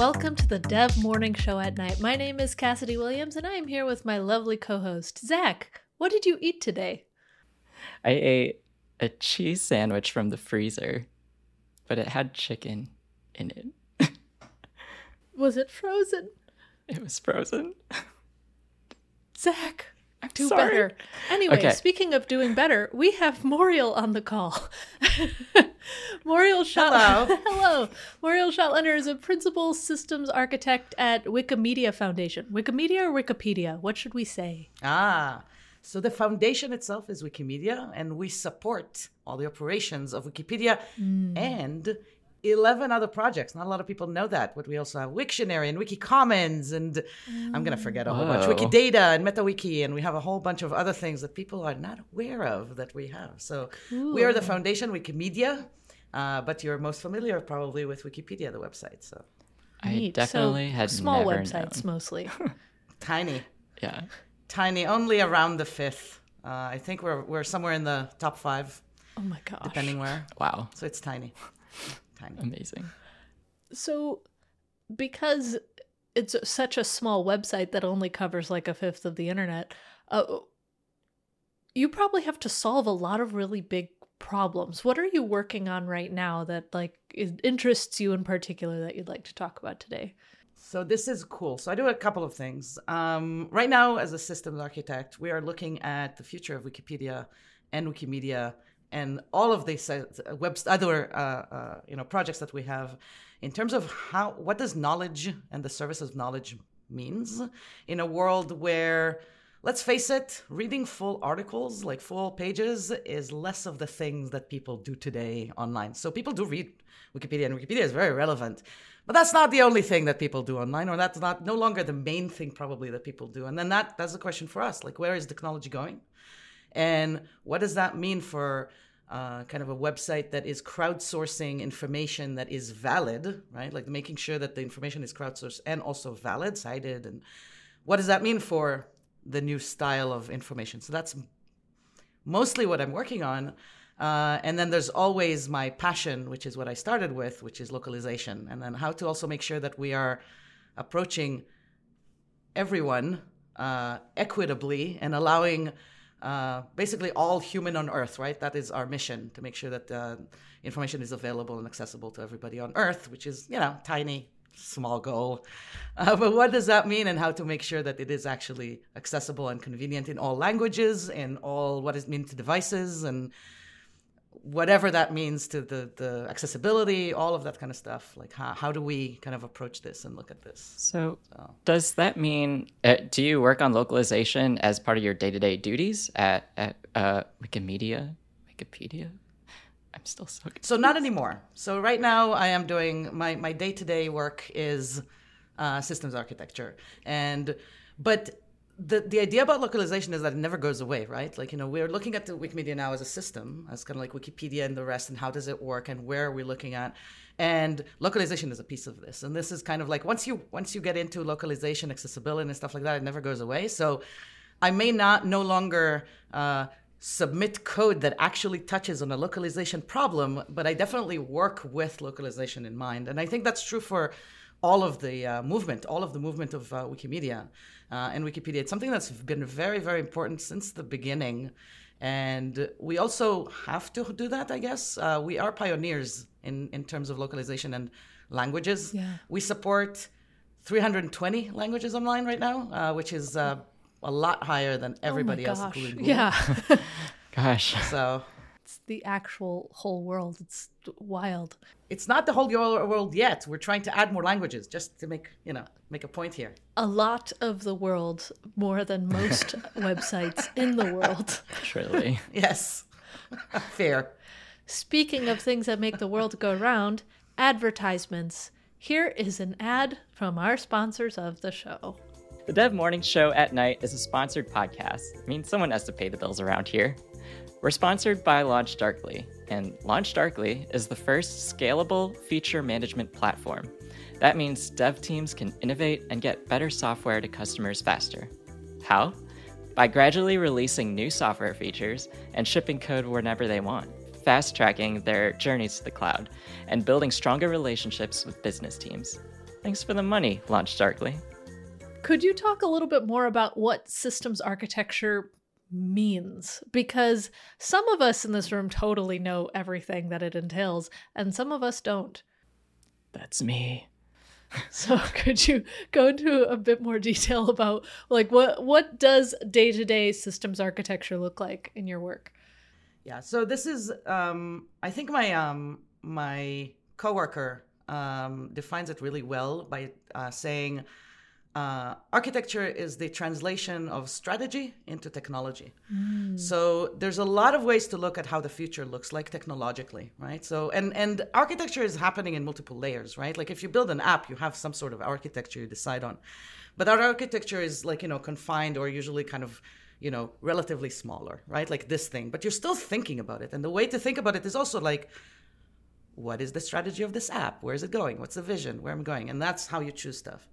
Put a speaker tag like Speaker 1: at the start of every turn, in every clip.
Speaker 1: Welcome to the Dev Morning Show at Night. My name is Cassidy Williams, and I am here with my lovely co host, Zach. What did you eat today?
Speaker 2: I ate a cheese sandwich from the freezer, but it had chicken in it.
Speaker 1: Was it frozen?
Speaker 2: It was frozen.
Speaker 1: Zach, do
Speaker 2: sorry.
Speaker 1: better. Anyway,
Speaker 2: Okay.
Speaker 1: speaking of doing better, we have Moriel on the call. Moriel Schott-
Speaker 3: Hello.
Speaker 1: Hello. Moriel Schottlender is a principal systems architect at Wikimedia Foundation. Wikimedia or Wikipedia? What should we say?
Speaker 3: Ah, so the foundation itself is Wikimedia, and we support all the operations of Wikipedia and 11 other projects. Not a lot of people know that, but we also have Wiktionary and WikiCommons, and I'm going to forget a whole bunch. Wikidata and MetaWiki, and we have a whole bunch of other things that people are not aware of that we have. So we are the foundation, Wikimedia, uh, but you're most familiar probably with Wikipedia, the website. So
Speaker 2: I
Speaker 1: Neat.
Speaker 2: definitely
Speaker 1: so,
Speaker 2: had
Speaker 1: small
Speaker 2: never
Speaker 1: websites
Speaker 2: known.
Speaker 1: mostly.
Speaker 3: tiny.
Speaker 2: Yeah.
Speaker 3: tiny, only around the fifth. Uh, I think we're we're somewhere in the top five.
Speaker 1: Oh my gosh.
Speaker 3: depending where.
Speaker 2: Wow.
Speaker 3: So it's tiny, tiny.
Speaker 2: Amazing.
Speaker 1: So, because it's such a small website that only covers like a fifth of the internet, uh, you probably have to solve a lot of really big problems. What are you working on right now that like is, interests you in particular that you'd like to talk about today?
Speaker 3: So this is cool. So I do a couple of things. Um, right now, as a systems architect, we are looking at the future of Wikipedia and Wikimedia and all of these uh, web other uh, uh, you know projects that we have in terms of how what does knowledge and the service of knowledge means in a world where let's face it reading full articles like full pages is less of the things that people do today online. So people do read wikipedia and wikipedia is very relevant. But that's not the only thing that people do online or that's not no longer the main thing probably that people do. And then that that's the question for us. Like where is technology going and what does that mean for uh, kind of a website that is crowdsourcing information that is valid, right? Like making sure that the information is crowdsourced and also valid, cited, and what does that mean for the new style of information? So that's mostly what I'm working on. Uh, and then there's always my passion, which is what I started with, which is localization, and then how to also make sure that we are approaching everyone uh, equitably and allowing uh, basically all human on Earth, right? That is our mission to make sure that uh, information is available and accessible to everybody on Earth, which is, you know, tiny, small goal. Uh, but what does that mean and how to make sure that it is actually accessible and convenient in all languages in all what it means to devices and whatever that means to the, the accessibility, all of that kind of stuff. Like, how, how do we kind of approach this and look at this?
Speaker 2: So, does that mean uh, do you work on localization as part of your day-to-day duties at at uh, Wikimedia? Wikipedia? I'm still so
Speaker 3: So not anymore. So right now I am doing my my day to day work is uh, systems architecture, and but the the idea about localization is that it never goes away, right? Like you know we're looking at the Wikimedia now as a system, as kind of like Wikipedia and the rest, and how does it work, and where are we looking at, and localization is a piece of this, and this is kind of like once you once you get into localization, accessibility, and stuff like that, it never goes away. So I may not no longer uh, submit code that actually touches on a localization problem, but I definitely work with localization in mind. And I think that's true for all of the uh, movement, all of the movement of uh, Wikimedia uh, and Wikipedia. It's something that's been very, very important since the beginning. And we also have to do that, I guess. Uh, we are pioneers in, in terms of localization and languages.
Speaker 1: Yeah.
Speaker 3: We support 320 languages online right now, uh, which is uh, a lot higher than everybody
Speaker 1: oh my
Speaker 3: else,
Speaker 1: gosh.
Speaker 3: including Google.
Speaker 1: Yeah.
Speaker 2: gosh.
Speaker 3: So
Speaker 1: it's the actual whole world. It's wild.
Speaker 3: it's not the whole world yet. We're trying to add more languages just to make you know make a point here.
Speaker 1: A lot of the world, more than most websites in the world.
Speaker 2: Truly.
Speaker 3: Yes, fair.
Speaker 1: Speaking of things that make the world go round, advertisements. Here is an ad from our sponsors of the show.
Speaker 2: The Dev Morning Show at Night is a sponsored podcast. I mean, someone has to pay the bills around here. We're sponsored by Launch Darkly, and Launch Darkly is the first scalable feature management platform. That means dev teams can innovate and get better software to customers faster. How? By gradually releasing new software features and shipping code whenever they want, fast tracking their journeys to the cloud, and building stronger relationships with business teams. Thanks for the money, Launch Darkly.
Speaker 1: Could you talk a little bit more about what systems architecture means? Because some of us in this room totally know everything that it entails, and some of us don't.
Speaker 2: That's me.
Speaker 1: So could you go into a bit more detail about like what what does day-to-day systems architecture look like in your work?
Speaker 3: Yeah, so this is um I think my um my coworker um defines it really well by uh, saying uh, architecture is the translation of strategy into technology. Mm. So there's a lot of ways to look at how the future looks like technologically, right? So and and architecture is happening in multiple layers, right? Like if you build an app, you have some sort of architecture you decide on, but our architecture is like you know confined or usually kind of you know relatively smaller, right? Like this thing, but you're still thinking about it, and the way to think about it is also like what is the strategy of this app? Where is it going? What's the vision? Where am I going? And that's how you choose stuff.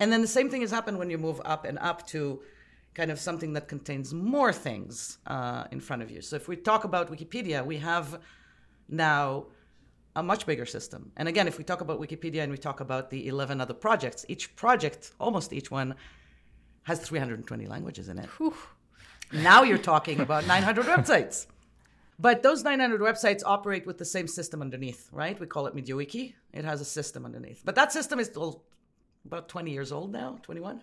Speaker 3: And then the same thing has happened when you move up and up to kind of something that contains more things uh, in front of you. So if we talk about Wikipedia, we have now a much bigger system. And again, if we talk about Wikipedia and we talk about the 11 other projects, each project, almost each one, has 320 languages in it. Whew. Now you're talking about 900 websites. But those 900 websites operate with the same system underneath, right? We call it MediaWiki. It has a system underneath. But that system is still about 20 years old now, 21.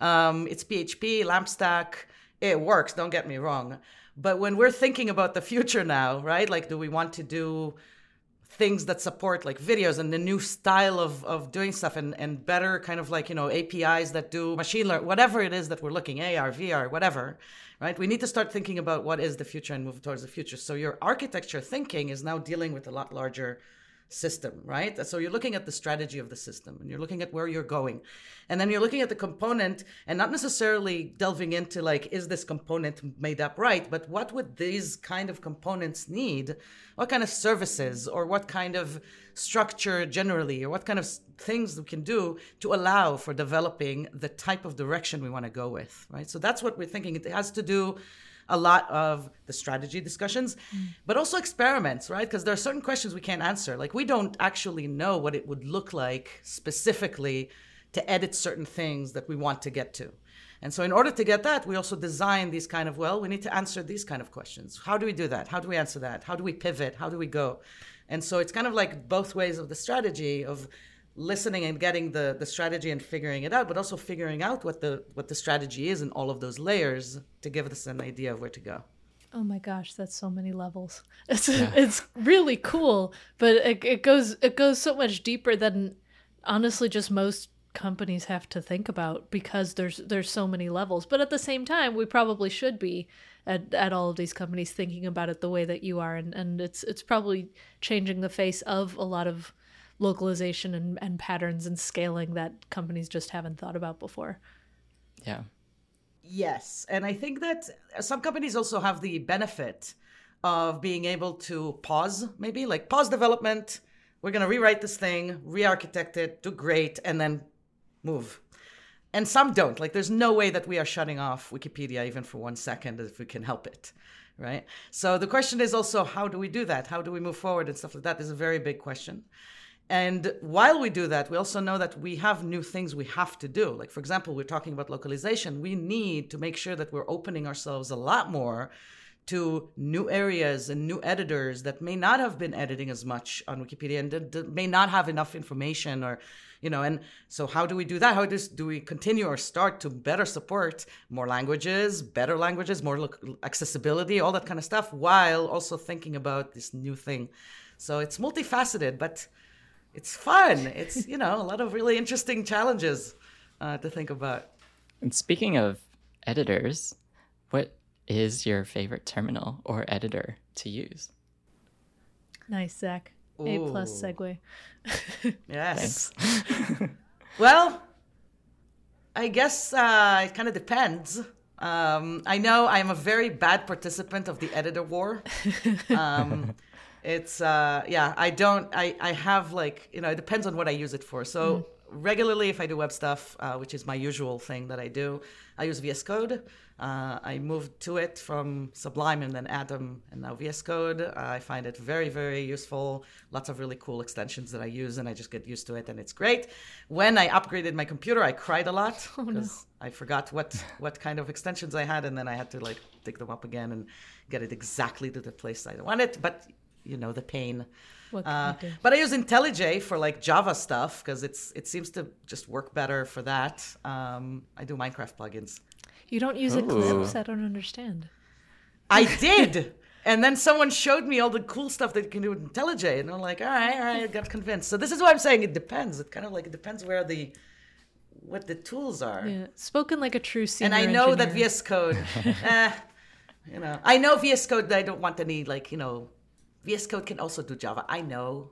Speaker 3: Um, it's PHP, LAMP stack. It works, don't get me wrong. But when we're thinking about the future now, right? Like, do we want to do things that support like videos and the new style of, of doing stuff and, and better kind of like, you know, APIs that do machine learning, whatever it is that we're looking, AR, VR, whatever, right? We need to start thinking about what is the future and move towards the future. So your architecture thinking is now dealing with a lot larger system, right? So you're looking at the strategy of the system and you're looking at where you're going. And then you're looking at the component and not necessarily delving into like, is this component made up right? But what would these kind of components need? What kind of services or what kind of structure generally or what kind of things we can do to allow for developing the type of direction we want to go with, right? So that's what we're thinking. It has to do a lot of the strategy discussions, but also experiments, right? Because there are certain questions we can't answer. Like we don't actually know what it would look like specifically to edit certain things that we want to get to. And so in order to get that, we also design these kind of, well, we need to answer these kind of questions. How do we do that? How do we answer that? How do we pivot? How do we go? And so it's kind of like both ways of the strategy of listening and getting the the strategy and figuring it out but also figuring out what the what the strategy is in all of those layers to give us an idea of where to go.
Speaker 1: Oh my gosh that's so many levels. It's yeah. it's really cool but it, it goes it goes so much deeper than honestly just most companies have to think about because there's there's so many levels. But at the same time we probably should be at, at all of these companies thinking about it the way that you are and and it's it's probably changing the face of a lot of localization and, and patterns and scaling that companies just haven't thought about before.
Speaker 2: Yeah.
Speaker 3: Yes. And I think that some companies also have the benefit of being able to pause, maybe like pause development. We're going to rewrite this thing, re architect it, do great, and then move. And some don't. Like, there's no way that we are shutting off Wikipedia even for one second if we can help it. Right. So the question is also how do we do that? How do we move forward and stuff like that is a very big question. And while we do that, we also know that we have new things we have to do. Like, for example, we're talking about localization. We need to make sure that we're opening ourselves a lot more to new areas and new editors that may not have been editing as much on Wikipedia and that, may not have enough information or, you know, and so how do we do that? How does, do we continue or start to better support more languages, better languages, more accessibility, all that kind of stuff, while also thinking about this new thing? So it's multifaceted, but it's fun. It's you know a lot of really interesting challenges uh, to think about.
Speaker 2: And speaking of editors, what is your favorite terminal or editor to use?
Speaker 1: Nice, Zach. A plus segue.
Speaker 3: yes. well, I guess uh, it kind of depends. Um, I know I'm a very bad participant of the editor war. Um, it's uh yeah i don't i i have like you know it depends on what i use it for so mm. regularly, if I do web stuff, uh, which is my usual thing that I do, I use VS Code. Uh, I moved to it from Sublime and then Atom and now VS Code. Uh, I find it very, very useful. Lots of really cool extensions that I use, and I just get used to it, and it's great. When I upgraded my computer, I cried a lot because I forgot what what kind of extensions I had, and then I had to like dig them up again and get it exactly to the place I want it. But you know the pain.
Speaker 1: What can
Speaker 3: Uh,
Speaker 1: you do?
Speaker 3: but I use IntelliJ for like Java stuff because it's it seems to just work better for that. Um, I do Minecraft plugins.
Speaker 1: You don't use
Speaker 2: Ooh.
Speaker 1: Eclipse? I don't understand.
Speaker 3: I did. And then someone showed me all the cool stuff that you can do with IntelliJ, and I'm like, all right, all right, I got convinced. So this is why I'm saying it depends. It kind of like it depends where the what the tools are.
Speaker 1: Yeah. Spoken like a true senior
Speaker 3: and I know that. VS Code, eh, you know, I know VS Code. That I don't want any like you know, VS Code can also do Java. I know,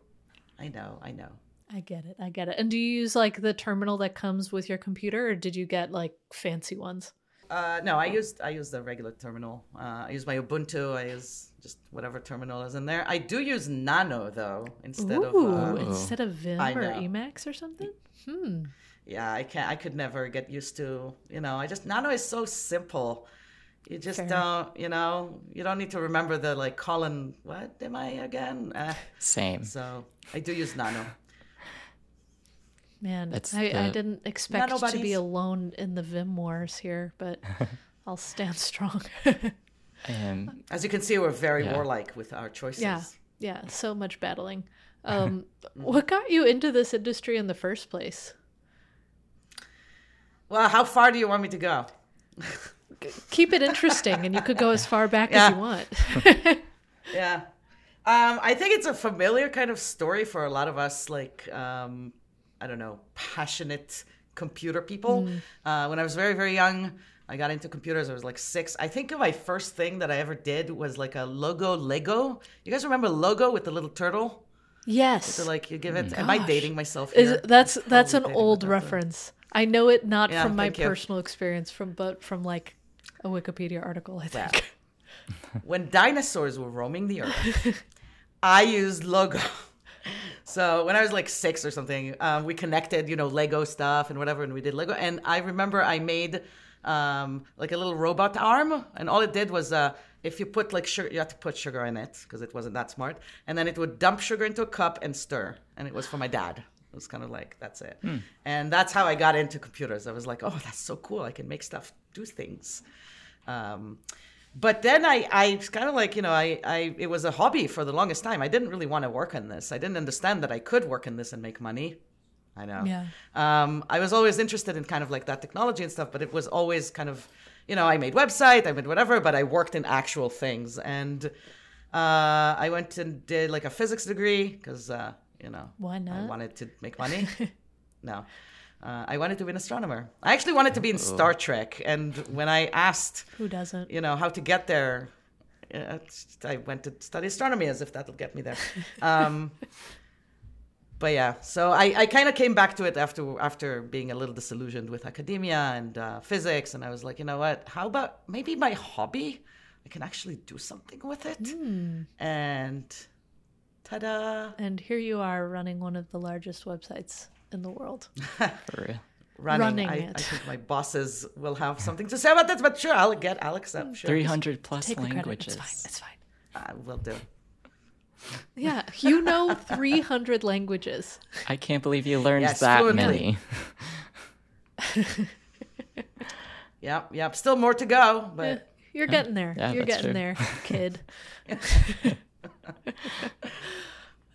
Speaker 3: I know, I know.
Speaker 1: I get it. I get it. And do you use like the terminal that comes with your computer or did you get like fancy ones?
Speaker 3: Uh, no, I used I use the regular terminal. Uh, I use my Ubuntu. I use just whatever terminal is in there. I do use Nano though instead of. Uh,
Speaker 1: instead of Vim
Speaker 3: I
Speaker 1: or
Speaker 3: know.
Speaker 1: Emacs or something? Hmm.
Speaker 3: yeah, I can't. I could never get used to. You know, I just Nano is so simple. You just
Speaker 1: Fair.
Speaker 3: don't. You know, you don't need to remember the like colon. What am I again? Uh,
Speaker 2: Same.
Speaker 3: so I do use Nano.
Speaker 1: Man,
Speaker 2: That's
Speaker 1: I, I didn't expect to be alone in the Vim wars here, but I'll stand strong.
Speaker 2: Um,
Speaker 3: As you can see, we're very
Speaker 2: Yeah.
Speaker 3: warlike with our choices.
Speaker 1: yeah, yeah, so much battling. Um, what got you into this industry in the first place?
Speaker 3: Well, how far do you want me to go?
Speaker 1: Keep it interesting, and you could go as far back as you want.
Speaker 3: Yeah. Um, I think it's a familiar kind of story for a lot of us, like, um, I don't know, passionate computer people. Uh, when I was very, very young, I got into computers. I was like six. I think my first thing that I ever did was like a logo Lego. You guys remember logo with the little turtle?
Speaker 1: yes,
Speaker 3: So like you give it. Am I dating myself
Speaker 1: Is
Speaker 3: here?
Speaker 1: that's that's an old reference. I know it not
Speaker 3: Yeah,
Speaker 1: from my
Speaker 3: you.
Speaker 1: personal experience, from but from like a Wikipedia article. I think.
Speaker 3: when dinosaurs were roaming the earth, I used logo. So when I was like six or something, um, we connected, you know, Lego stuff and whatever, and we did Lego. And I remember I made um, like a little robot arm, and all it did was uh, if you put like sugar, you had to put sugar in it because it wasn't that smart, and then it would dump sugar into a cup and stir, and it was for my dad. It was kind of like that's it, and that's how I got into computers. I was like, oh, that's so cool! I can make stuff, do things. Um, but then I, I kind of like, you know, I, I, it was a hobby for the longest time. I didn't really want to work on this. I didn't understand that I could work in this and make money. I know.
Speaker 1: Yeah.
Speaker 3: Um, I was always interested in kind of like that technology and stuff, but it was always kind of, you know, I made website, I made whatever, but I worked in actual things. And uh, I went and did like a physics degree because, uh, you know,
Speaker 1: Why not?
Speaker 3: I wanted to make money. no. Uh, I wanted to be an astronomer. I actually wanted to be in Star Trek. And when I asked
Speaker 1: Who doesn't?
Speaker 3: you know how to get there uh, i went to study astronomy as if that'll get me there um, but yeah so i, I kind of came back to it after after being a little disillusioned with academia and uh, physics and i was like you know what how about maybe my hobby i can actually do something with it and ta-da
Speaker 1: And here you are running one of the largest websites in the world.
Speaker 2: for real.
Speaker 3: running,
Speaker 1: Running
Speaker 3: I,
Speaker 1: it.
Speaker 3: I think my bosses will have something to say about this but sure i'll get i'll accept sure
Speaker 2: 300 plus
Speaker 1: Take
Speaker 2: languages.
Speaker 1: It's fine. It's fine.
Speaker 3: i will do
Speaker 1: Yeah, you know 300 languages.
Speaker 2: I can't believe you learned
Speaker 3: Yes,
Speaker 2: that
Speaker 3: fluently.
Speaker 2: many.
Speaker 3: yep yep still more to go but
Speaker 1: You're getting there.
Speaker 2: Yeah,
Speaker 1: You're getting
Speaker 2: true.
Speaker 1: there, kid.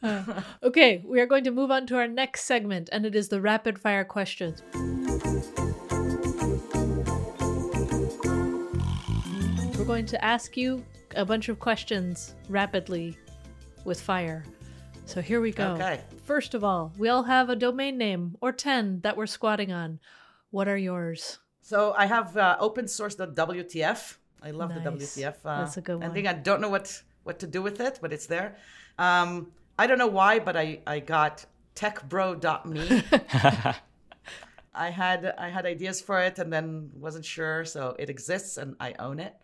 Speaker 1: Uh, okay, we are going to move on to our next segment, and it is the rapid fire questions. We're going to ask you a bunch of questions rapidly with fire. So here we go.
Speaker 3: Okay.
Speaker 1: First of all, we all have a domain name or 10 that we're squatting on. What are yours?
Speaker 3: So I have uh, open source WTF. I love the
Speaker 1: Nice.
Speaker 3: WTF. Uh,
Speaker 1: That's a good one.
Speaker 3: ending. I don't know what what to do with it, but it's there. Um, I don't know why, but I I got techbro.me. I had I had ideas for it and then wasn't sure, so it exists and I own it.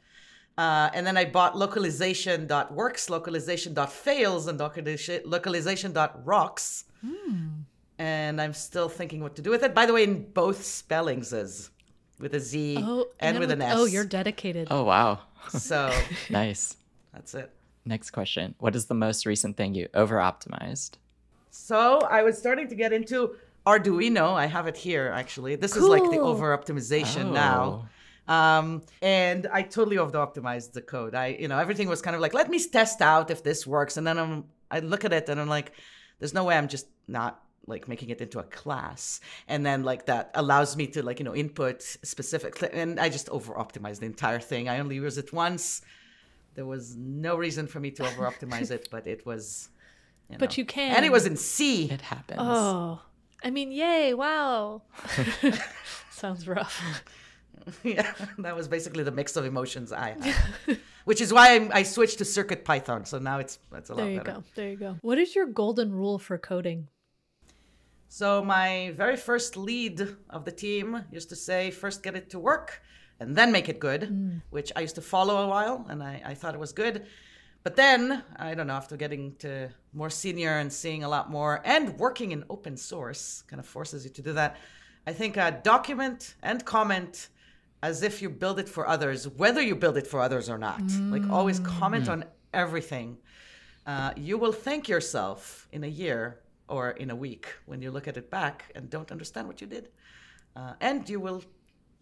Speaker 3: Uh, and then I bought localization.works, localization.fails, and localization- localization.rocks. and I'm still thinking what to do with it. By the way, in both spellings is with a Z
Speaker 1: Oh,
Speaker 3: and, with an S.
Speaker 1: Oh, you're dedicated.
Speaker 2: Oh, wow.
Speaker 3: so
Speaker 2: nice.
Speaker 3: that's it.
Speaker 2: Next question. What is the most recent thing you over optimized?
Speaker 3: So I was starting to get into Arduino. I have it here actually. This is like the over optimization now. Um, and I totally over optimized the code. I, you know, everything was kind of like, let me test out if this works. And then I'm, I look at it and I'm like, there's no way I'm just not like making it into a class. And then like that allows me to like, you know, input specific, and I just over optimized the entire thing. I only use it once. There was no reason for me to over optimize it, but it was, you
Speaker 1: But you can.
Speaker 3: And it was in C.
Speaker 2: It happens.
Speaker 1: Oh, I mean, yay! Wow. Sounds rough.
Speaker 3: yeah, that was basically the mix of emotions I had, which is why I, I switched to Circuit Python. So now it's it's a lot better.
Speaker 1: There you
Speaker 3: better.
Speaker 1: go. There you go. What is your golden rule for coding?
Speaker 3: So my very first lead of the team used to say, first get it to work, and then make it good, which I used to follow a while, and I, I thought it was good. But then I don't know. After getting to more senior and seeing a lot more, and working in open source, kind of forces you to do that. I think uh, document and comment as if you build it for others, whether you build it for others or not. Like always comment on everything. Uh, you will thank yourself in a year or in a week when you look at it back and don't understand what you did. Uh, and you will,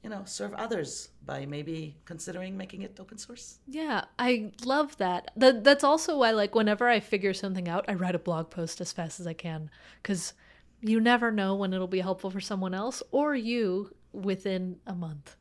Speaker 3: you know, serve others by maybe considering making it open source.
Speaker 1: Yeah, I love that. that. That's also why, like, whenever I figure something out, I write a blog post as fast as I can because you never know when it'll be helpful for someone else or you within a month.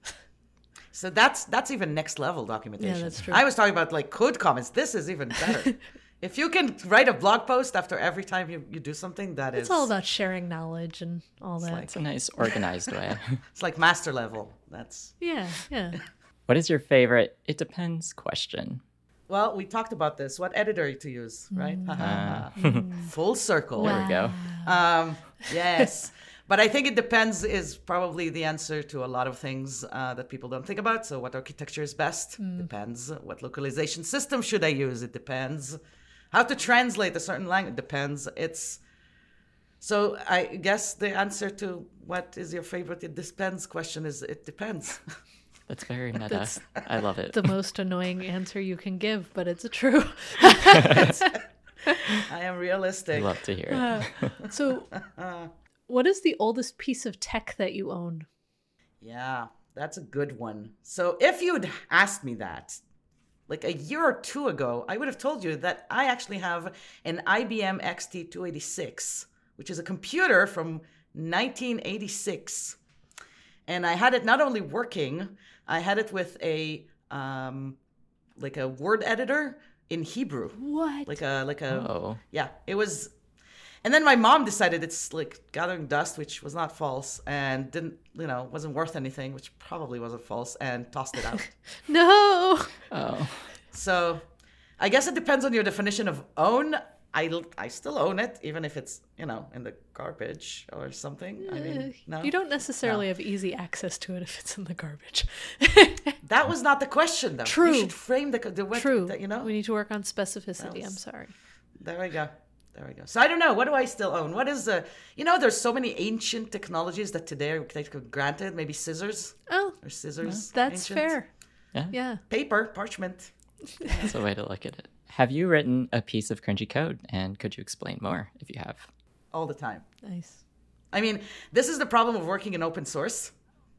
Speaker 3: So that's that's even next level documentation.
Speaker 1: yeah, that's true.
Speaker 3: I was talking about like code comments. This is even better. if you can write a blog post after every time you, you do something, that is
Speaker 1: It's all about sharing knowledge and all that.
Speaker 3: like-
Speaker 2: It's a nice organized way.
Speaker 3: it's like master level. That's
Speaker 1: yeah, yeah.
Speaker 2: what is your favorite it depends question?
Speaker 3: well, we talked about this. What editor to use, right?
Speaker 2: Uh,
Speaker 3: Full circle.
Speaker 2: there we go.
Speaker 3: Um, yes. But I think it depends is probably the answer to a lot of things uh, that people don't think about. So, what architecture is best depends. What localization system should I use? It depends. How to translate a certain language depends. It's so I guess the answer to what is your favorite it depends question is it depends.
Speaker 2: That's very meta.
Speaker 1: That's
Speaker 2: I love it.
Speaker 1: The most annoying answer you can give, but it's true.
Speaker 3: I am realistic.
Speaker 2: Love to hear it.
Speaker 1: Uh, so, what is the oldest piece of tech that you own?
Speaker 3: Yeah, that's a good one. So if you'd asked me that like a year or two ago, I would have told you that I actually have an IBM XT286, which is a computer from 1986. And I had it not only working, I had it with a um like a word editor in Hebrew.
Speaker 1: What?
Speaker 3: Like a like a
Speaker 2: Oh.
Speaker 3: yeah, it was. And then my mom decided it's like gathering dust, which was not false, and didn't, you know, wasn't worth anything, which probably wasn't false, and tossed it out.
Speaker 1: no.
Speaker 2: Oh.
Speaker 3: so I guess it depends on your definition of own. I, I still own it, even if it's, you know, in the garbage or something. I mean, no.
Speaker 1: You don't necessarily have easy access to it if it's in the garbage.
Speaker 3: That was not the question, though.
Speaker 1: True.
Speaker 3: You should frame the, the what,
Speaker 1: True.
Speaker 3: the- you know?
Speaker 1: We need to work on specificity. I'm sorry.
Speaker 3: There we go. There we go. So I don't know. What do I still own? What is the? You know, there's so many ancient technologies that today are taken for granted. Maybe scissors
Speaker 1: Oh,
Speaker 3: or scissors.
Speaker 1: that's
Speaker 3: ancient.
Speaker 1: fair.
Speaker 2: Yeah.
Speaker 1: Yeah.
Speaker 3: Paper, parchment.
Speaker 2: That's a way to look at it. Have you written a piece of cringy code? And could you explain more if you have?
Speaker 3: all the time.
Speaker 1: Nice.
Speaker 3: I mean, this is the problem of working in open source.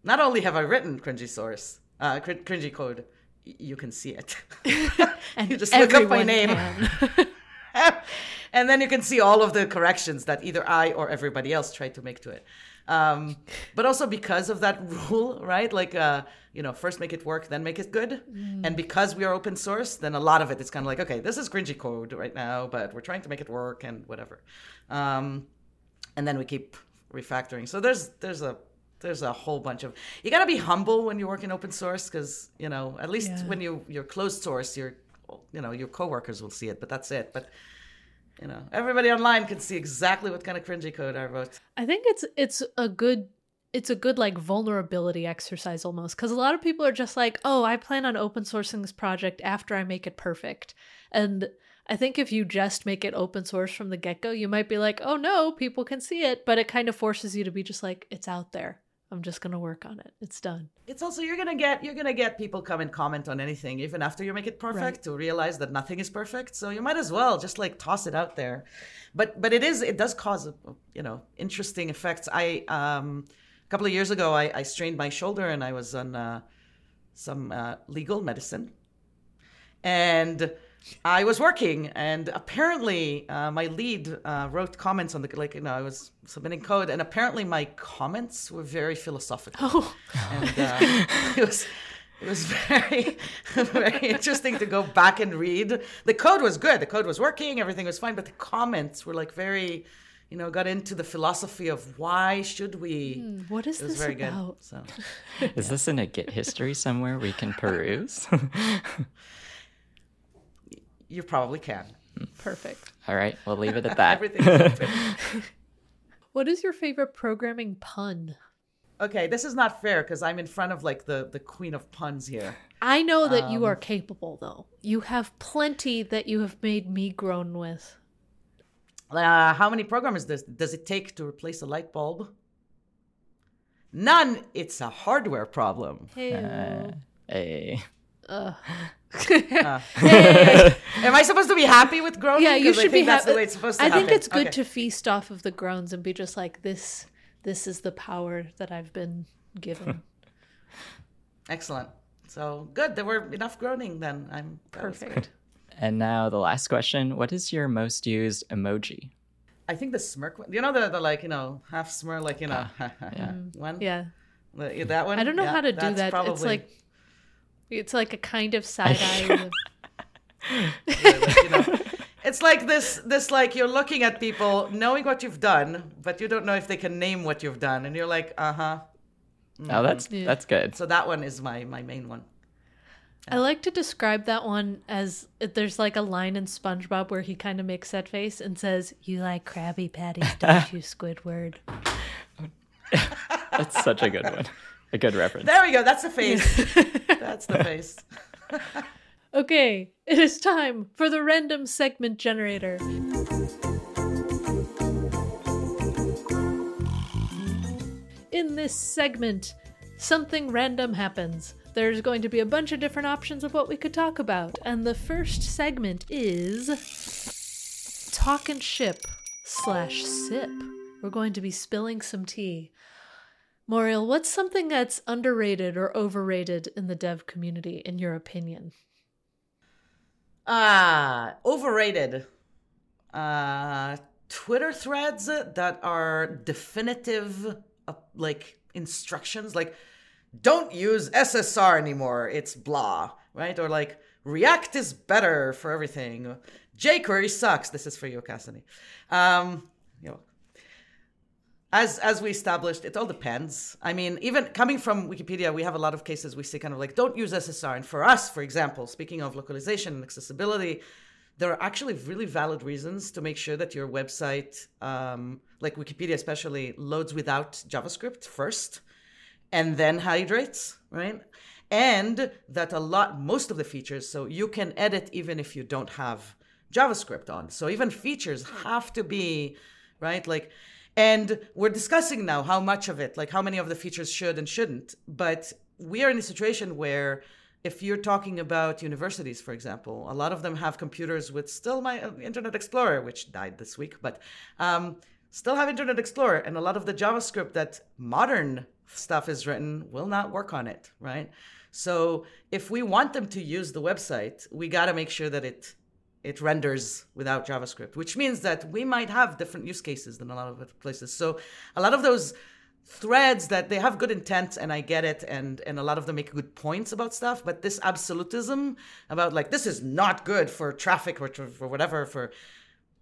Speaker 3: Not only have I written cringy source, uh, cr- cringy code, y- you can see it.
Speaker 1: And
Speaker 3: You just look up my name. and then you can see all of the corrections that either I or everybody else tried to make to it. Um, but also because of that rule, right? Like, uh, you know, first make it work, then make it good. And because we are open source, then a lot of it is kind of like, okay, this is cringy code right now, but we're trying to make it work and whatever. Um, and then we keep refactoring. So there's there's a there's a whole bunch of you got to be humble when you work in open source because you know at least
Speaker 1: Yeah.
Speaker 3: when you you're closed source, your you know your coworkers will see it, but that's it. But you know everybody online can see exactly what kind of cringy code I wrote.
Speaker 1: I think it's it's a good it's a good like vulnerability exercise almost because a lot of people are just like, oh, I plan on open sourcing this project after I make it perfect. And I think if you just make it open source from the get go, you might be like, oh no, people can see it. But it kind of forces you to be just like, it's out there. I'm just gonna work on it. It's done.
Speaker 3: It's also you're gonna get you're gonna get people come and comment on anything even after you make it perfect right. to realize that nothing is perfect. So you might as well just like toss it out there. But but it is it does cause you know interesting effects. I um a couple of years ago I, I strained my shoulder and I was on uh, some uh, legal medicine and I was working, and apparently uh, my lead uh, wrote comments on the like. You know, I was submitting code, and apparently my comments were very philosophical. Oh. And uh, it was it was very very interesting to go back and read. The code was good. The code was working. Everything was fine, but the comments were like very. You know, got into the philosophy of why should we?
Speaker 1: Mm, what is this about? Good, so.
Speaker 2: Is this in a Git history somewhere we can peruse?
Speaker 3: you probably can.
Speaker 1: Perfect.
Speaker 2: All right, we'll leave it at that.
Speaker 3: Everything's open.
Speaker 1: what is your favorite programming pun?
Speaker 3: Okay, this is not fair because I'm in front of like the the queen of puns here.
Speaker 1: I know that um, you are capable though. You have plenty that you have made me groan with.
Speaker 3: Uh, how many programs does does it take to replace a light bulb? None. It's a hardware problem.
Speaker 1: Hey. Uh,
Speaker 2: hey.
Speaker 1: Uh.
Speaker 3: uh. Am I supposed to be happy with groaning?
Speaker 1: Yeah, you should be.
Speaker 3: That's ha- the way it's supposed to
Speaker 1: I
Speaker 3: happen.
Speaker 1: think it's good
Speaker 3: okay.
Speaker 1: to feast off of the groans and be just like this. This is the power that I've been given.
Speaker 3: Excellent. So good. There were enough groaning. Then I'm
Speaker 1: perfect.
Speaker 2: And now the last question: What is your most used emoji?
Speaker 3: I think the smirk one. You know the, the like you know half smirk like you know
Speaker 2: uh, yeah
Speaker 3: one
Speaker 1: yeah
Speaker 3: the, that one.
Speaker 1: I don't know
Speaker 3: yeah,
Speaker 1: how to do that. Probably... It's like it's like a kind of side eye.
Speaker 3: it's like this this like you're looking at people knowing what you've done, but you don't know if they can name what you've done, and you're like, uh huh.
Speaker 2: Mm-hmm. Oh, that's yeah. that's good.
Speaker 3: So that one is my my main one.
Speaker 1: I like to describe that one as there's like a line in SpongeBob where he kind of makes that face and says, "You like Krabby Patties, don't you, Squidward?"
Speaker 2: that's such a good one. A good reference.
Speaker 3: There we go. That's the face. That's the face.
Speaker 1: okay, it is time for the random segment generator. In this segment, something random happens. There's going to be a bunch of different options of what we could talk about. And the first segment is Talk and Ship slash Sip. We're going to be spilling some tea. Moriel, what's something that's underrated or overrated in the dev community, in your opinion?
Speaker 3: Ah, uh, overrated. Uh, Twitter threads that are definitive, uh, like instructions, like don't use SSR anymore. It's blah, right? Or like React is better for everything. jQuery sucks. This is for you, Cassidy. Um, you know, as as we established, it all depends. I mean, even coming from Wikipedia, we have a lot of cases we see kind of like don't use SSR. And for us, for example, speaking of localization and accessibility, there are actually really valid reasons to make sure that your website, um, like Wikipedia especially, loads without JavaScript first, and then hydrates, right? And that a lot, most of the features, so you can edit even if you don't have JavaScript on. So even features have to be right, like and we're discussing now how much of it, like how many of the features should and shouldn't. But we are in a situation where if you're talking about universities, for example, a lot of them have computers with still my uh, Internet Explorer, which died this week, but um, still have Internet Explorer. And a lot of the JavaScript that modern stuff is written will not work on it, right? So if we want them to use the website, we got to make sure that it it renders without JavaScript, which means that we might have different use cases than a lot of other places. So a lot of those threads that they have good intent and I get it and and a lot of them make good points about stuff, but this absolutism about like this is not good for traffic or for whatever for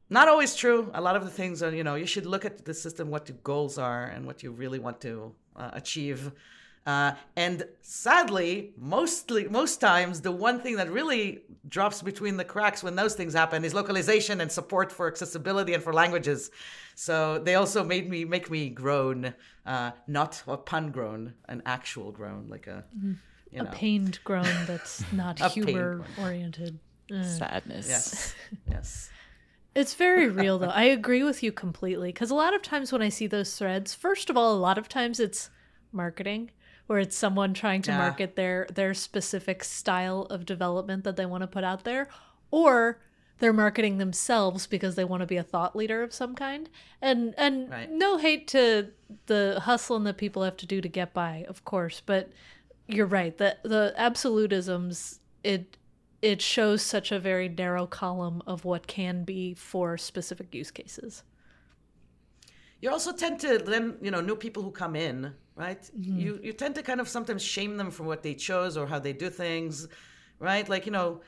Speaker 3: not always true. A lot of the things are, you know, you should look at the system, what your goals are, and what you really want to uh, achieve. Uh, and sadly, mostly most times, the one thing that really drops between the cracks when those things happen is localization and support for accessibility and for languages. So they also made me make me groan, uh, not a pun groan, an actual groan, like a you
Speaker 1: a pained groan that's not humor
Speaker 3: groan.
Speaker 1: oriented.
Speaker 2: Sadness.
Speaker 3: Yes, yes.
Speaker 1: It's very real though. I agree with you completely because a lot of times when I see those threads, first of all, a lot of times it's marketing where it's someone trying to
Speaker 3: Yeah.
Speaker 1: market their their specific style of development that they want to put out there or they're marketing themselves because they want to be a thought leader of some kind. And and
Speaker 3: Right.
Speaker 1: no hate to the hustling that people have to do to get by, of course, but you're right. The the absolutisms it it shows such a very narrow column of what can be for specific use cases.
Speaker 3: You also tend to then, you know, new people who come in, right? You you tend to kind of sometimes shame them for what they chose or how they do things, right? Like, you know,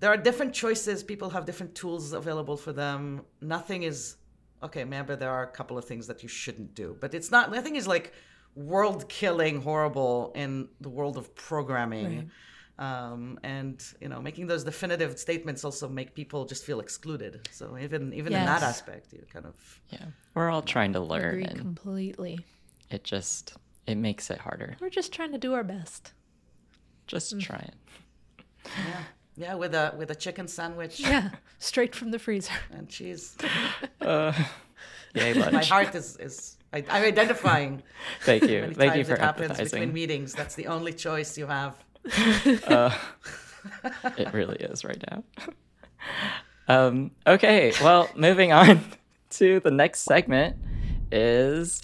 Speaker 3: there are different choices. People have different tools available for them. Nothing is okay, maybe there are a couple of things that you shouldn't do, but it's not nothing is like world killing horrible in the world of programming. Um, and you know, making those definitive statements also make people just feel excluded. So even even in that aspect, you kind of
Speaker 2: Yeah. We're all trying to learn
Speaker 1: Agree completely.
Speaker 2: it just it makes it harder.
Speaker 1: We're just trying to do our best.
Speaker 2: Just
Speaker 1: Mm.
Speaker 2: try it.
Speaker 3: Yeah, yeah, with a with a chicken sandwich
Speaker 1: Yeah, straight from the freezer.
Speaker 3: and cheese.
Speaker 2: Yay, lunch.
Speaker 3: My heart is is I, I'm identifying.
Speaker 2: Thank you.
Speaker 3: Many
Speaker 2: Thank you for
Speaker 3: it happens between meetings. That's the only choice you have.
Speaker 2: It really is right now. um, okay, well, moving on to the next segment is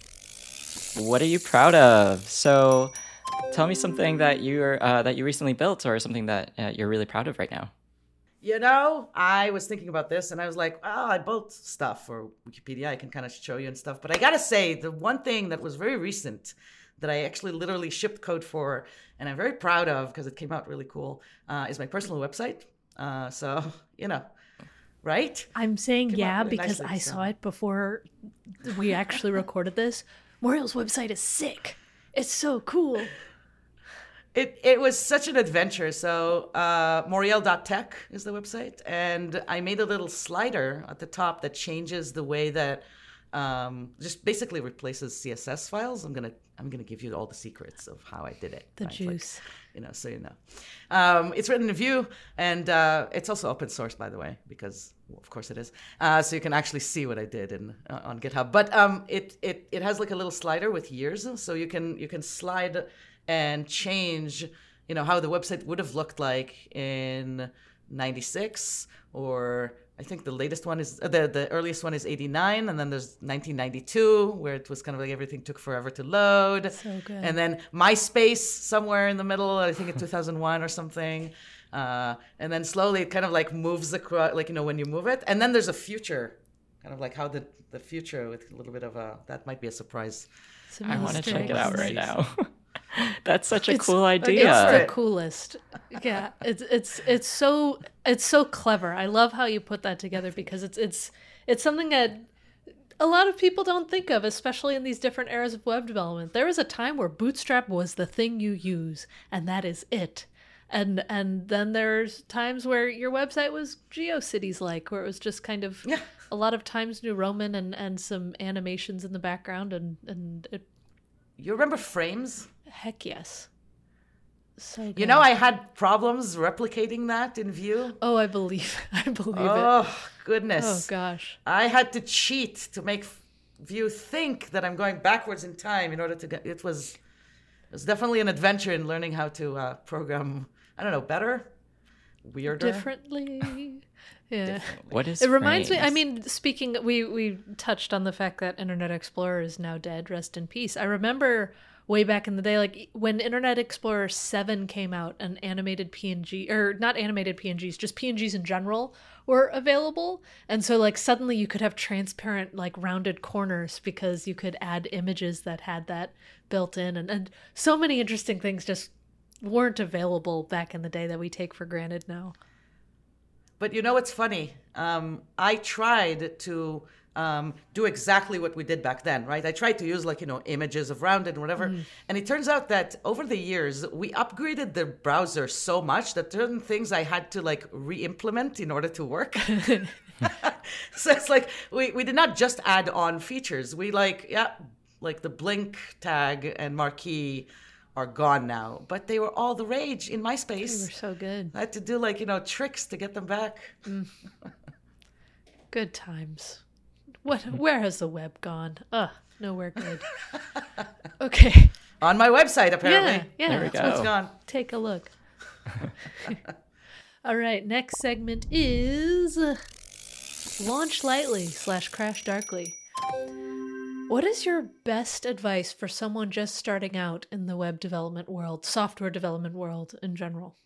Speaker 2: what are you proud of? So, tell me something that you're uh, that you recently built or something that uh, you're really proud of right now.
Speaker 3: You know, I was thinking about this and I was like, oh, I built stuff for Wikipedia. I can kind of show you and stuff. But I got to say, the one thing that was very recent that I actually literally shipped code for and I'm very proud of because it came out really cool uh, is my personal website. Uh, so, you know, right?
Speaker 1: I'm saying
Speaker 3: Came
Speaker 1: yeah
Speaker 3: really
Speaker 1: because
Speaker 3: nicely,
Speaker 1: I
Speaker 3: so.
Speaker 1: saw it before we actually recorded this. Moriel's website is sick. It's so cool.
Speaker 3: It it was such an adventure. So uh, Moriel.tech is the website, and I made a little slider at the top that changes the way that um, just basically replaces CSS files. I'm gonna I'm gonna give you all the secrets of how I did it.
Speaker 1: The
Speaker 3: right? Like,
Speaker 1: juice.
Speaker 3: you know, so you know. Um, it's written in Vue, and uh, it's also open source, by the way, because well, of course it is. Uh, so you can actually see what I did in uh, on GitHub. But um, it it it has like a little slider with years, so you can you can slide and change, you know, how the website would have looked like in '96 or. I think the latest one is uh, the the earliest one is 89 and then there's 1992 where it was kind of like everything took forever to load.
Speaker 1: So good.
Speaker 3: And then MySpace somewhere in the middle, I think in 2001 or something. Uh, and then slowly it kind of like moves across, like, you know, when you move it. And then there's a future, kind of like how the, the future with a little bit of a, that might be a surprise.
Speaker 1: Some
Speaker 2: I want to check it out right now. That's such a
Speaker 1: It's-
Speaker 2: cool idea.
Speaker 1: It's the coolest. Yeah, it's it's it's so it's so clever. I love how you put that together because it's it's it's something that a lot of people don't think of, especially in these different eras of web development. There was a time where Bootstrap was the thing you use, and that is it. And and then there's times where your website was GeoCities like, where it was just kind of
Speaker 3: Yeah.
Speaker 1: a lot of Times New Roman and and some animations in the background, and and it,
Speaker 3: You remember frames?
Speaker 1: heck yes. So
Speaker 3: You know, I had problems replicating that in Vue.
Speaker 1: Oh, I believe. I believe it.
Speaker 3: Oh, goodness.
Speaker 1: Oh gosh.
Speaker 3: I had to cheat to make Vue think that I'm going backwards in time in order to get. It was, it was definitely an adventure in learning how to uh, program. I don't know, better, weirder.
Speaker 1: Differently. Yeah.
Speaker 2: What is
Speaker 1: It reminds me I mean, speaking we we touched on the fact that Internet Explorer is now dead, rest in peace. I remember way back in the day like when Internet Explorer 7 came out and animated PNG or not animated PNGs, just PNGs in general were available. And so like suddenly you could have transparent like rounded corners because you could add images that had that built in and, and so many interesting things just weren't available back in the day that we take for granted now.
Speaker 3: But you know what's funny? Um, I tried to um, do exactly what we did back then, right? I tried to use like you know images of rounded and whatever, and it turns out that over the years we upgraded the browser so much that certain things I had to like re-implement in order to work. so it's like we, we did not just add on features. We like yeah, like the blink tag and marquee are gone now, but they were all the rage in MySpace.
Speaker 1: They were so good.
Speaker 3: I had to do like you know tricks to get them back. Mm.
Speaker 1: Good times. What? Where has the web gone? Ugh, nowhere good. Okay.
Speaker 3: On my website, apparently.
Speaker 1: Yeah, yeah.
Speaker 2: There we
Speaker 1: that's
Speaker 2: go.
Speaker 1: what-
Speaker 3: It's gone.
Speaker 1: Take a look. All right, next segment is uh, launch lightly slash crash darkly. What is your best advice for someone just starting out in the web development world, software development world in general?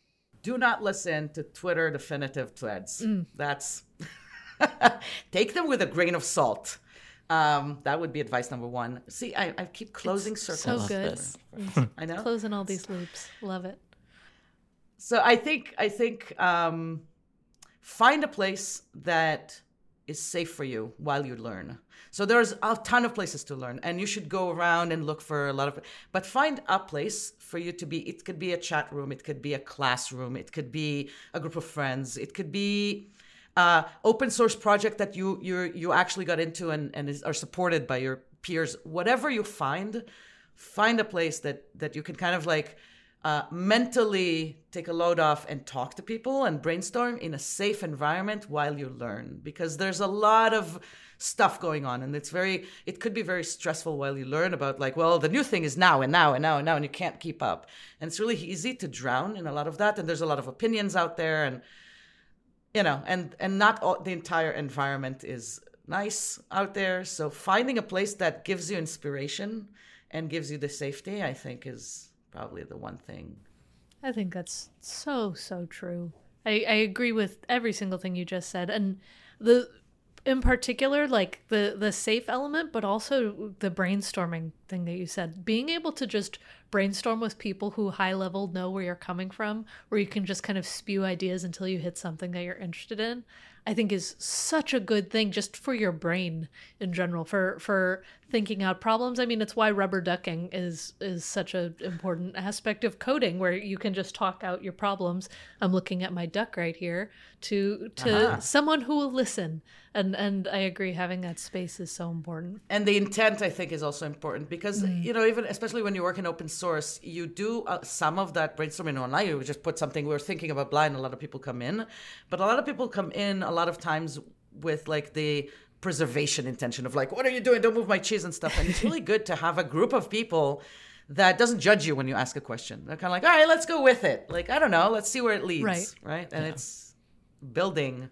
Speaker 3: Do not listen to Twitter definitive threads. That's take them with a grain of salt. Um, that would be advice number one. See, I, I keep closing
Speaker 1: so
Speaker 3: circles.
Speaker 1: good.
Speaker 2: this.
Speaker 3: I know.
Speaker 1: Closing all these loops. Love it.
Speaker 3: So I think I think um, find a place that is safe for you while you learn. So there's a ton of places to learn, and you should go around and look for a lot of. But find a place for you to be. It could be a chat room. It could be a classroom. It could be a group of friends. It could be uh, open source project that you you you actually got into and and is, are supported by your peers. Whatever you find, find a place that that you can kind of like uh, mentally take a load off and talk to people and brainstorm in a safe environment while you learn because there's a lot of stuff going on and it's very it could be very stressful while you learn about like well the new thing is now and now and now and now and you can't keep up. And it's really easy to drown in a lot of that and there's a lot of opinions out there and you know and and not all, the entire environment is nice out there. So finding a place that gives you inspiration and gives you the safety i think is probably the one thing
Speaker 1: I think that's so so true. I, I agree with every single thing you just said, and the in particular like the the safe element, but also the brainstorming thing that you said. Being able to just brainstorm with people who high level know where you're coming from, where you can just kind of spew ideas until you hit something that you're interested in. I think is such a good thing just for your brain in general for for thinking out problems. I mean, it's why rubber ducking is is such an important aspect of coding where you can just talk out your problems. I'm looking at my duck right here to to
Speaker 3: Uh-huh.
Speaker 1: someone who will listen. And and I agree having that space is so important.
Speaker 3: and the intent i think is also important because you know even especially when you work in open source you do uh, some of that brainstorming online you just put something we are thinking about blind a lot of people come in. But a lot of people come in a lot of times with like the preservation intention of like what are you doing? Don't move my cheese and stuff. And it's really good to have a group of people that doesn't judge you when you ask a question. They're kind of like all right let's go with it. Like i don't know let's see where it leads
Speaker 1: Right.
Speaker 3: right? And it's building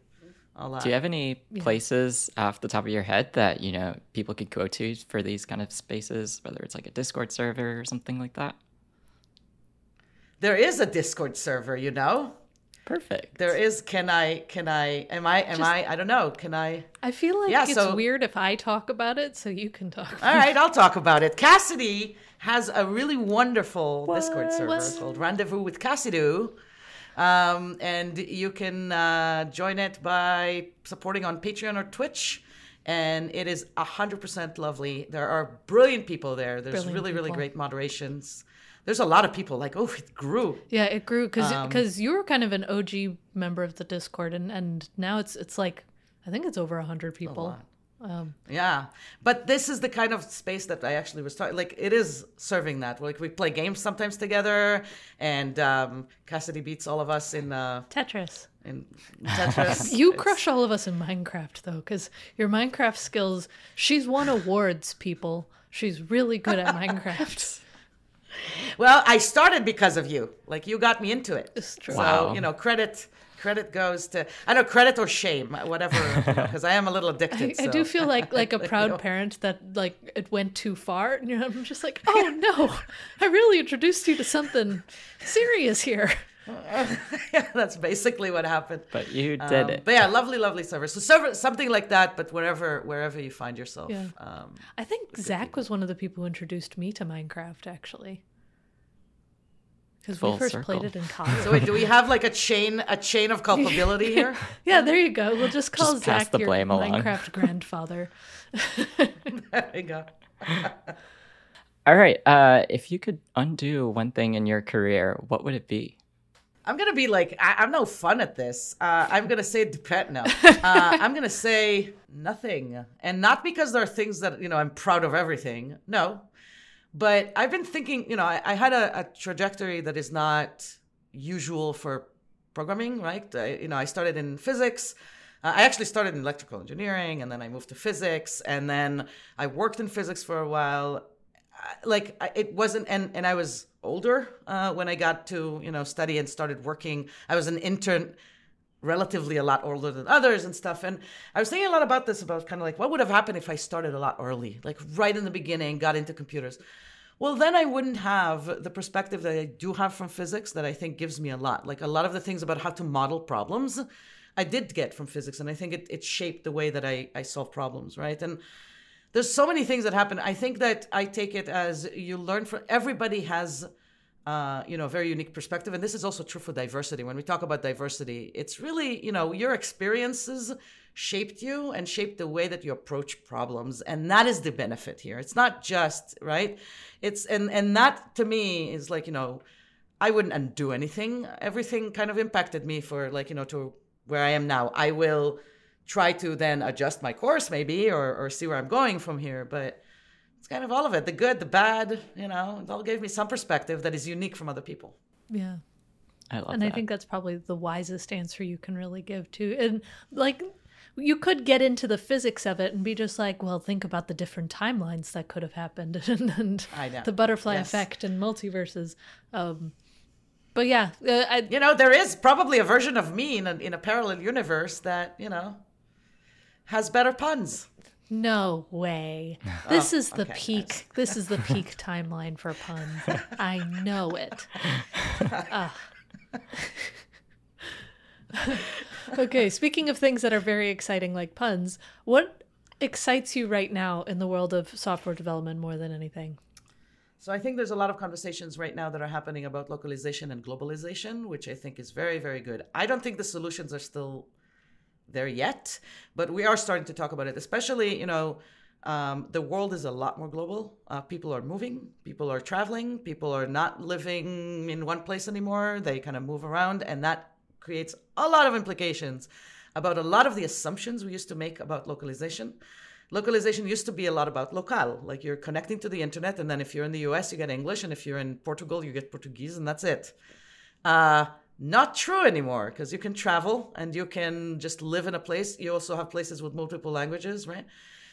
Speaker 3: a lot
Speaker 2: Do you have any places off the top of your head that you know people could go to for these kind of spaces, whether it's like a Discord server or something like that?
Speaker 3: there is a discord server you know
Speaker 2: Perfect.
Speaker 3: There is. Can I? Can I? Am I? Am I? I don't know. Can I?
Speaker 1: I feel like
Speaker 3: Yeah,
Speaker 1: it's
Speaker 3: so-
Speaker 1: weird if I talk about it, so you can talk.
Speaker 3: All right, I'll talk about it. Cassidy has a really wonderful Discord server
Speaker 1: What?
Speaker 3: called Rendezvous with Cassidy. Um, and you can uh, join it by supporting on Patreon or Twitch. And it is 100% lovely. There are brilliant people there. There's
Speaker 1: Brilliant
Speaker 3: really, really great moderations. There's a lot of people like, oh, it grew.
Speaker 1: Yeah, it grew because
Speaker 3: Um,
Speaker 1: you were kind of an OG member of the Discord, and and now it's it's like I think it's over a hundred people. Um,
Speaker 3: Yeah, but this is the kind of space that I actually was talking. Like, it is serving that. Like, we play games sometimes together, and um, Cassidy beats all of us in uh,
Speaker 1: Tetris.
Speaker 3: in Tetris.
Speaker 1: You
Speaker 3: It's-
Speaker 1: crush all of us in Minecraft though, because your Minecraft skills. She's won awards, people. She's really good at Minecraft.
Speaker 3: Well, I started because of you. Like, you got me into it.
Speaker 1: It's true.
Speaker 3: So you know, credit credit goes to I know credit or shame, whatever, because I am a little addicted.
Speaker 1: I, I do feel like like a proud
Speaker 3: know.
Speaker 1: parent that like it went too far. And you know, I'm just like, oh no, I really introduced you to something serious here.
Speaker 3: yeah, that's basically what happened.
Speaker 2: But you did
Speaker 3: Um,
Speaker 2: it.
Speaker 3: But yeah, lovely, lovely server. So server, something like that, but wherever wherever you find yourself.
Speaker 1: Yeah.
Speaker 3: Um,
Speaker 1: I think Zach was one of the people who introduced me to Minecraft. Actually, because we first
Speaker 2: circle.
Speaker 1: played it in college.
Speaker 3: So wait, do we have like a chain, a chain of culpability here?
Speaker 1: yeah, there you go. We'll just call
Speaker 2: Just pass
Speaker 1: Zach
Speaker 2: the
Speaker 1: your
Speaker 2: blame along.
Speaker 1: Minecraft grandfather.
Speaker 3: there you go.
Speaker 2: All right. Uh, if you could undo one thing in your career, what would it be?
Speaker 3: I'm gonna be like, I, I'm no fun at this. Uh, I'm gonna say depend no. Uh, I'm gonna say nothing, and not because there are things that you know I'm proud of everything. No, but I've been thinking. You know, I, I had a, a trajectory that is not usual for programming. Right? I, you know, I started in physics. Uh, I actually started in electrical engineering, and then I moved to physics, and then I worked in physics for a while. Like it wasn't and and i was older uh, when i got to you know study and started working i was an intern relatively a lot older than others and stuff. And i was thinking a lot about this about kind of like what would have happened if i started a lot early like right in the beginning got into computers? Well then i wouldn't have the perspective that i do have from physics that i think gives me a lot. Like a lot of the things about how to model problems i did get from physics and i think it, it shaped the way that I, I solve problems right? And there's so many things that happen. I think that I take it as you learn from everybody has uh, you know, very unique perspective. And this is also true for diversity. When we talk about diversity, it's really, you know, your experiences shaped you and shaped the way that you approach problems. And that is the benefit here. It's not just, right? It's and and that to me is like, you know, I wouldn't undo anything. Everything kind of impacted me for like, you know, to where I am now. I will try to then adjust my course maybe or, or see where I'm going from here. But it's kind of all of it the good, the bad, you know, it all gave me some perspective that is unique from other people.
Speaker 1: Yeah.
Speaker 2: I love it.
Speaker 1: and
Speaker 2: that.
Speaker 1: I think that's probably the wisest answer you can really give too. And like you could get into the physics of it and be just like, well, think about the different timelines that could have happened and, and
Speaker 3: I know.
Speaker 1: the butterfly
Speaker 3: Yes.
Speaker 1: effect and multiverses. Um, but yeah, uh, I,
Speaker 3: You know, there is probably a version of me in a, in a parallel universe that, you know, has better puns.
Speaker 1: No way. This is the oh,
Speaker 3: okay,
Speaker 1: peak. This is the peak timeline for puns. I know it. Ah. Ugh. okay, speaking of things that are very exciting like puns, what excites you right now in the world of software development more than anything?
Speaker 3: So I think there's a lot of conversations right now that are happening about localization and globalization, which I think is very, very good. I don't think the solutions are still there yet, but we are starting to talk about it. Especially, you know, um, the world is a lot more global. Uh, people are moving, people are traveling, people are not living in one place anymore. They kind of move around, and that creates a lot of implications about a lot of the assumptions we used to make about localization. Localization used to be a lot about local, like you're connecting to the internet, and then if you're in the US, you get English, and if you're in Portugal, you get Portuguese, and that's it. Uh, not true anymore because you can travel and you can just live in a place. You also have places with multiple languages, right?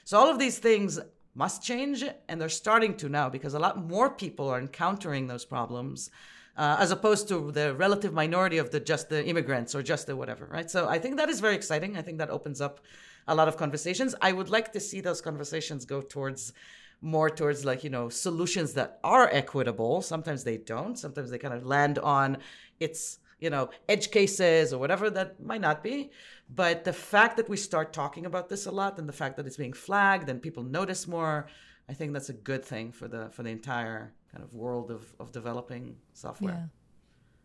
Speaker 3: So all of these things must change, and they're starting to now because a lot more people are encountering those problems. Uh, as opposed to the relative minority of the just the immigrants or just the whatever, right? So I think that is very exciting. I think that opens up a lot of conversations. I would like to see those conversations go towards more towards like you know solutions that are equitable. Sometimes they don't. Sometimes they kind of land on its you know edge cases or whatever that might not be. But the fact that we start talking about this a lot and the fact that it's being flagged and people notice more, I think that's a good thing for the for the entire kind of world of, of developing software.
Speaker 1: Yeah.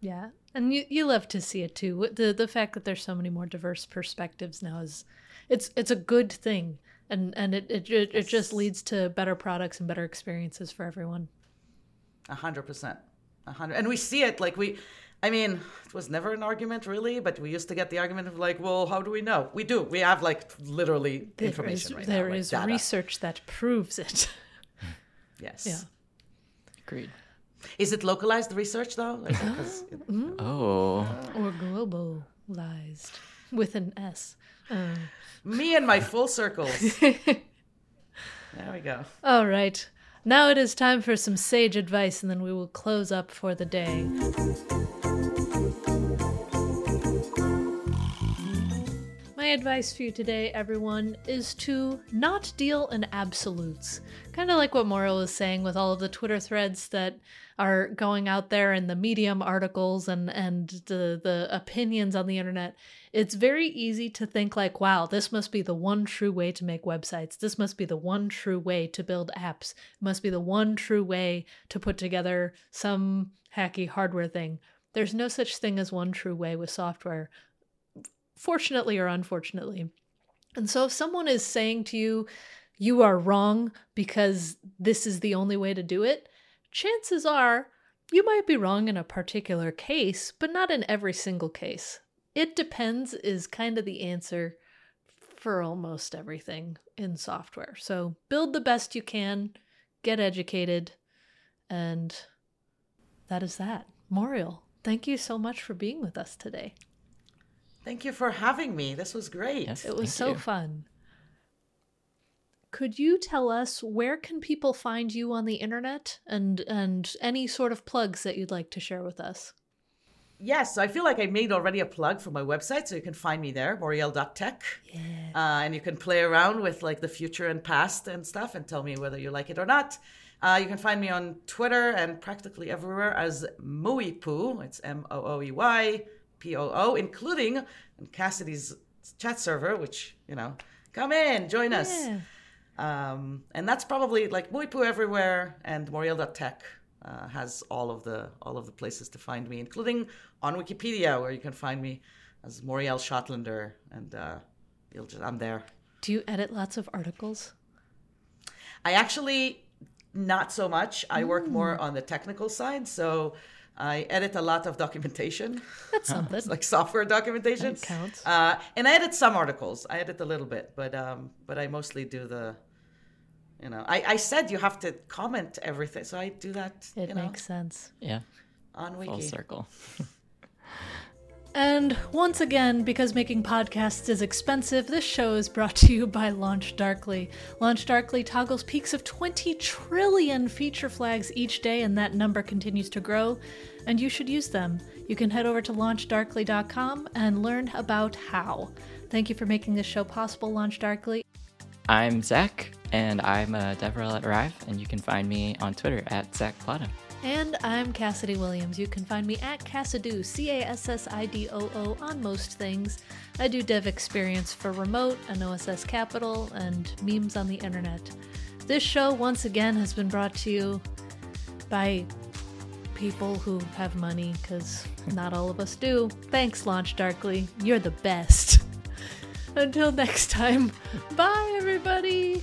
Speaker 1: Yeah. And you, you love to see it too. The the fact that there's so many more diverse perspectives now is it's it's a good thing. And and it it, it, it just leads to better products and better experiences for everyone.
Speaker 3: A hundred percent. A hundred and we see it like we I mean, it was never an argument really, but we used to get the argument of like, well, how do we know? We do. We have like literally
Speaker 1: There
Speaker 3: information
Speaker 1: is,
Speaker 3: right
Speaker 1: there
Speaker 3: now. like
Speaker 1: is
Speaker 3: data.
Speaker 1: research that proves it.
Speaker 3: Yes.
Speaker 1: Yeah.
Speaker 2: Agreed.
Speaker 3: Is it localized research though? Like, 'cause it-
Speaker 2: Oh,
Speaker 1: or globalized with an S. Uh,
Speaker 3: me and my full circles. there we go.
Speaker 1: all right. Now it is time for some sage advice, and then we will close up for the day. Advice for you today, everyone, is to not deal in absolutes. Kind of like what Moriel was saying with all of the Twitter threads that are going out there and the Medium articles and, and the, the opinions on the internet. It's very easy to think, like, wow, this must be the one true way to make websites. This must be the one true way to build apps. It must be the one true way to put together some hacky hardware thing. There's no such thing as one true way with software fortunately or unfortunately. And so if someone is saying to you, you are wrong because this is the only way to do it, chances are you might be wrong in a particular case, but not in every single case. It depends is kind of the answer for almost everything in software. So build the best you can, get educated, and that is that. Moriel, thank you so much for being with us today.
Speaker 3: Thank you for having me. This was great.
Speaker 2: Yes,
Speaker 1: It was so
Speaker 2: you.
Speaker 1: fun. Could you tell us where can people find you on the internet and and any sort of plugs that you'd like to share with us?
Speaker 3: Yes, so I feel like I made already a plug for my website, so you can find me there, moriel.tech.
Speaker 1: Yeah.
Speaker 3: Uh, and you can play around with like the future and past and stuff and tell me whether you like it or not. Uh, you can find me on Twitter and practically everywhere as Mooeypoo. It's M O O E Y P O O, including Cassidy's chat server, which, you know, come in, join us.
Speaker 1: Yeah.
Speaker 3: Um, and that's probably like Mooeypoo everywhere and Moriel.tech uh, has all of the all of the places to find me, including on Wikipedia where you can find me as Moriel Schottlender, and uh, you'll just, I'm there.
Speaker 1: Do you edit lots of articles?
Speaker 3: I actually not so much. I work more on the technical side, so I edit a lot of documentation,
Speaker 1: That's something.
Speaker 3: Like software documentation.
Speaker 1: That counts.
Speaker 3: Uh, and I edit some articles. I edit a little bit, but um, but I mostly do the. You know, I, I said you have to comment everything, so I do that.
Speaker 1: it
Speaker 3: you know,
Speaker 1: makes sense.
Speaker 2: Yeah,
Speaker 3: on
Speaker 2: full circle.
Speaker 1: And once again, because making podcasts is expensive, this show is brought to you by LaunchDarkly. Launch Darkly toggles peaks of 20 trillion feature flags each day, and that number continues to grow, and you should use them. You can head over to launchdarkly.com and learn about how. Thank you for making this show possible, LaunchDarkly.
Speaker 2: I'm Zach, and I'm uh, a DevRel at Arrive, and you can find me on Twitter at Zach Plata.
Speaker 1: And I'm Cassidy Williams. You can find me at Cassidoo, C A S S I D O O, on most things. I do dev experience for Remote and OSS Capital and memes on the internet. This show, once again, has been brought to you by people who have money, because not all of us do. Thanks, LaunchDarkly. You're the best. Until next time, bye, everybody.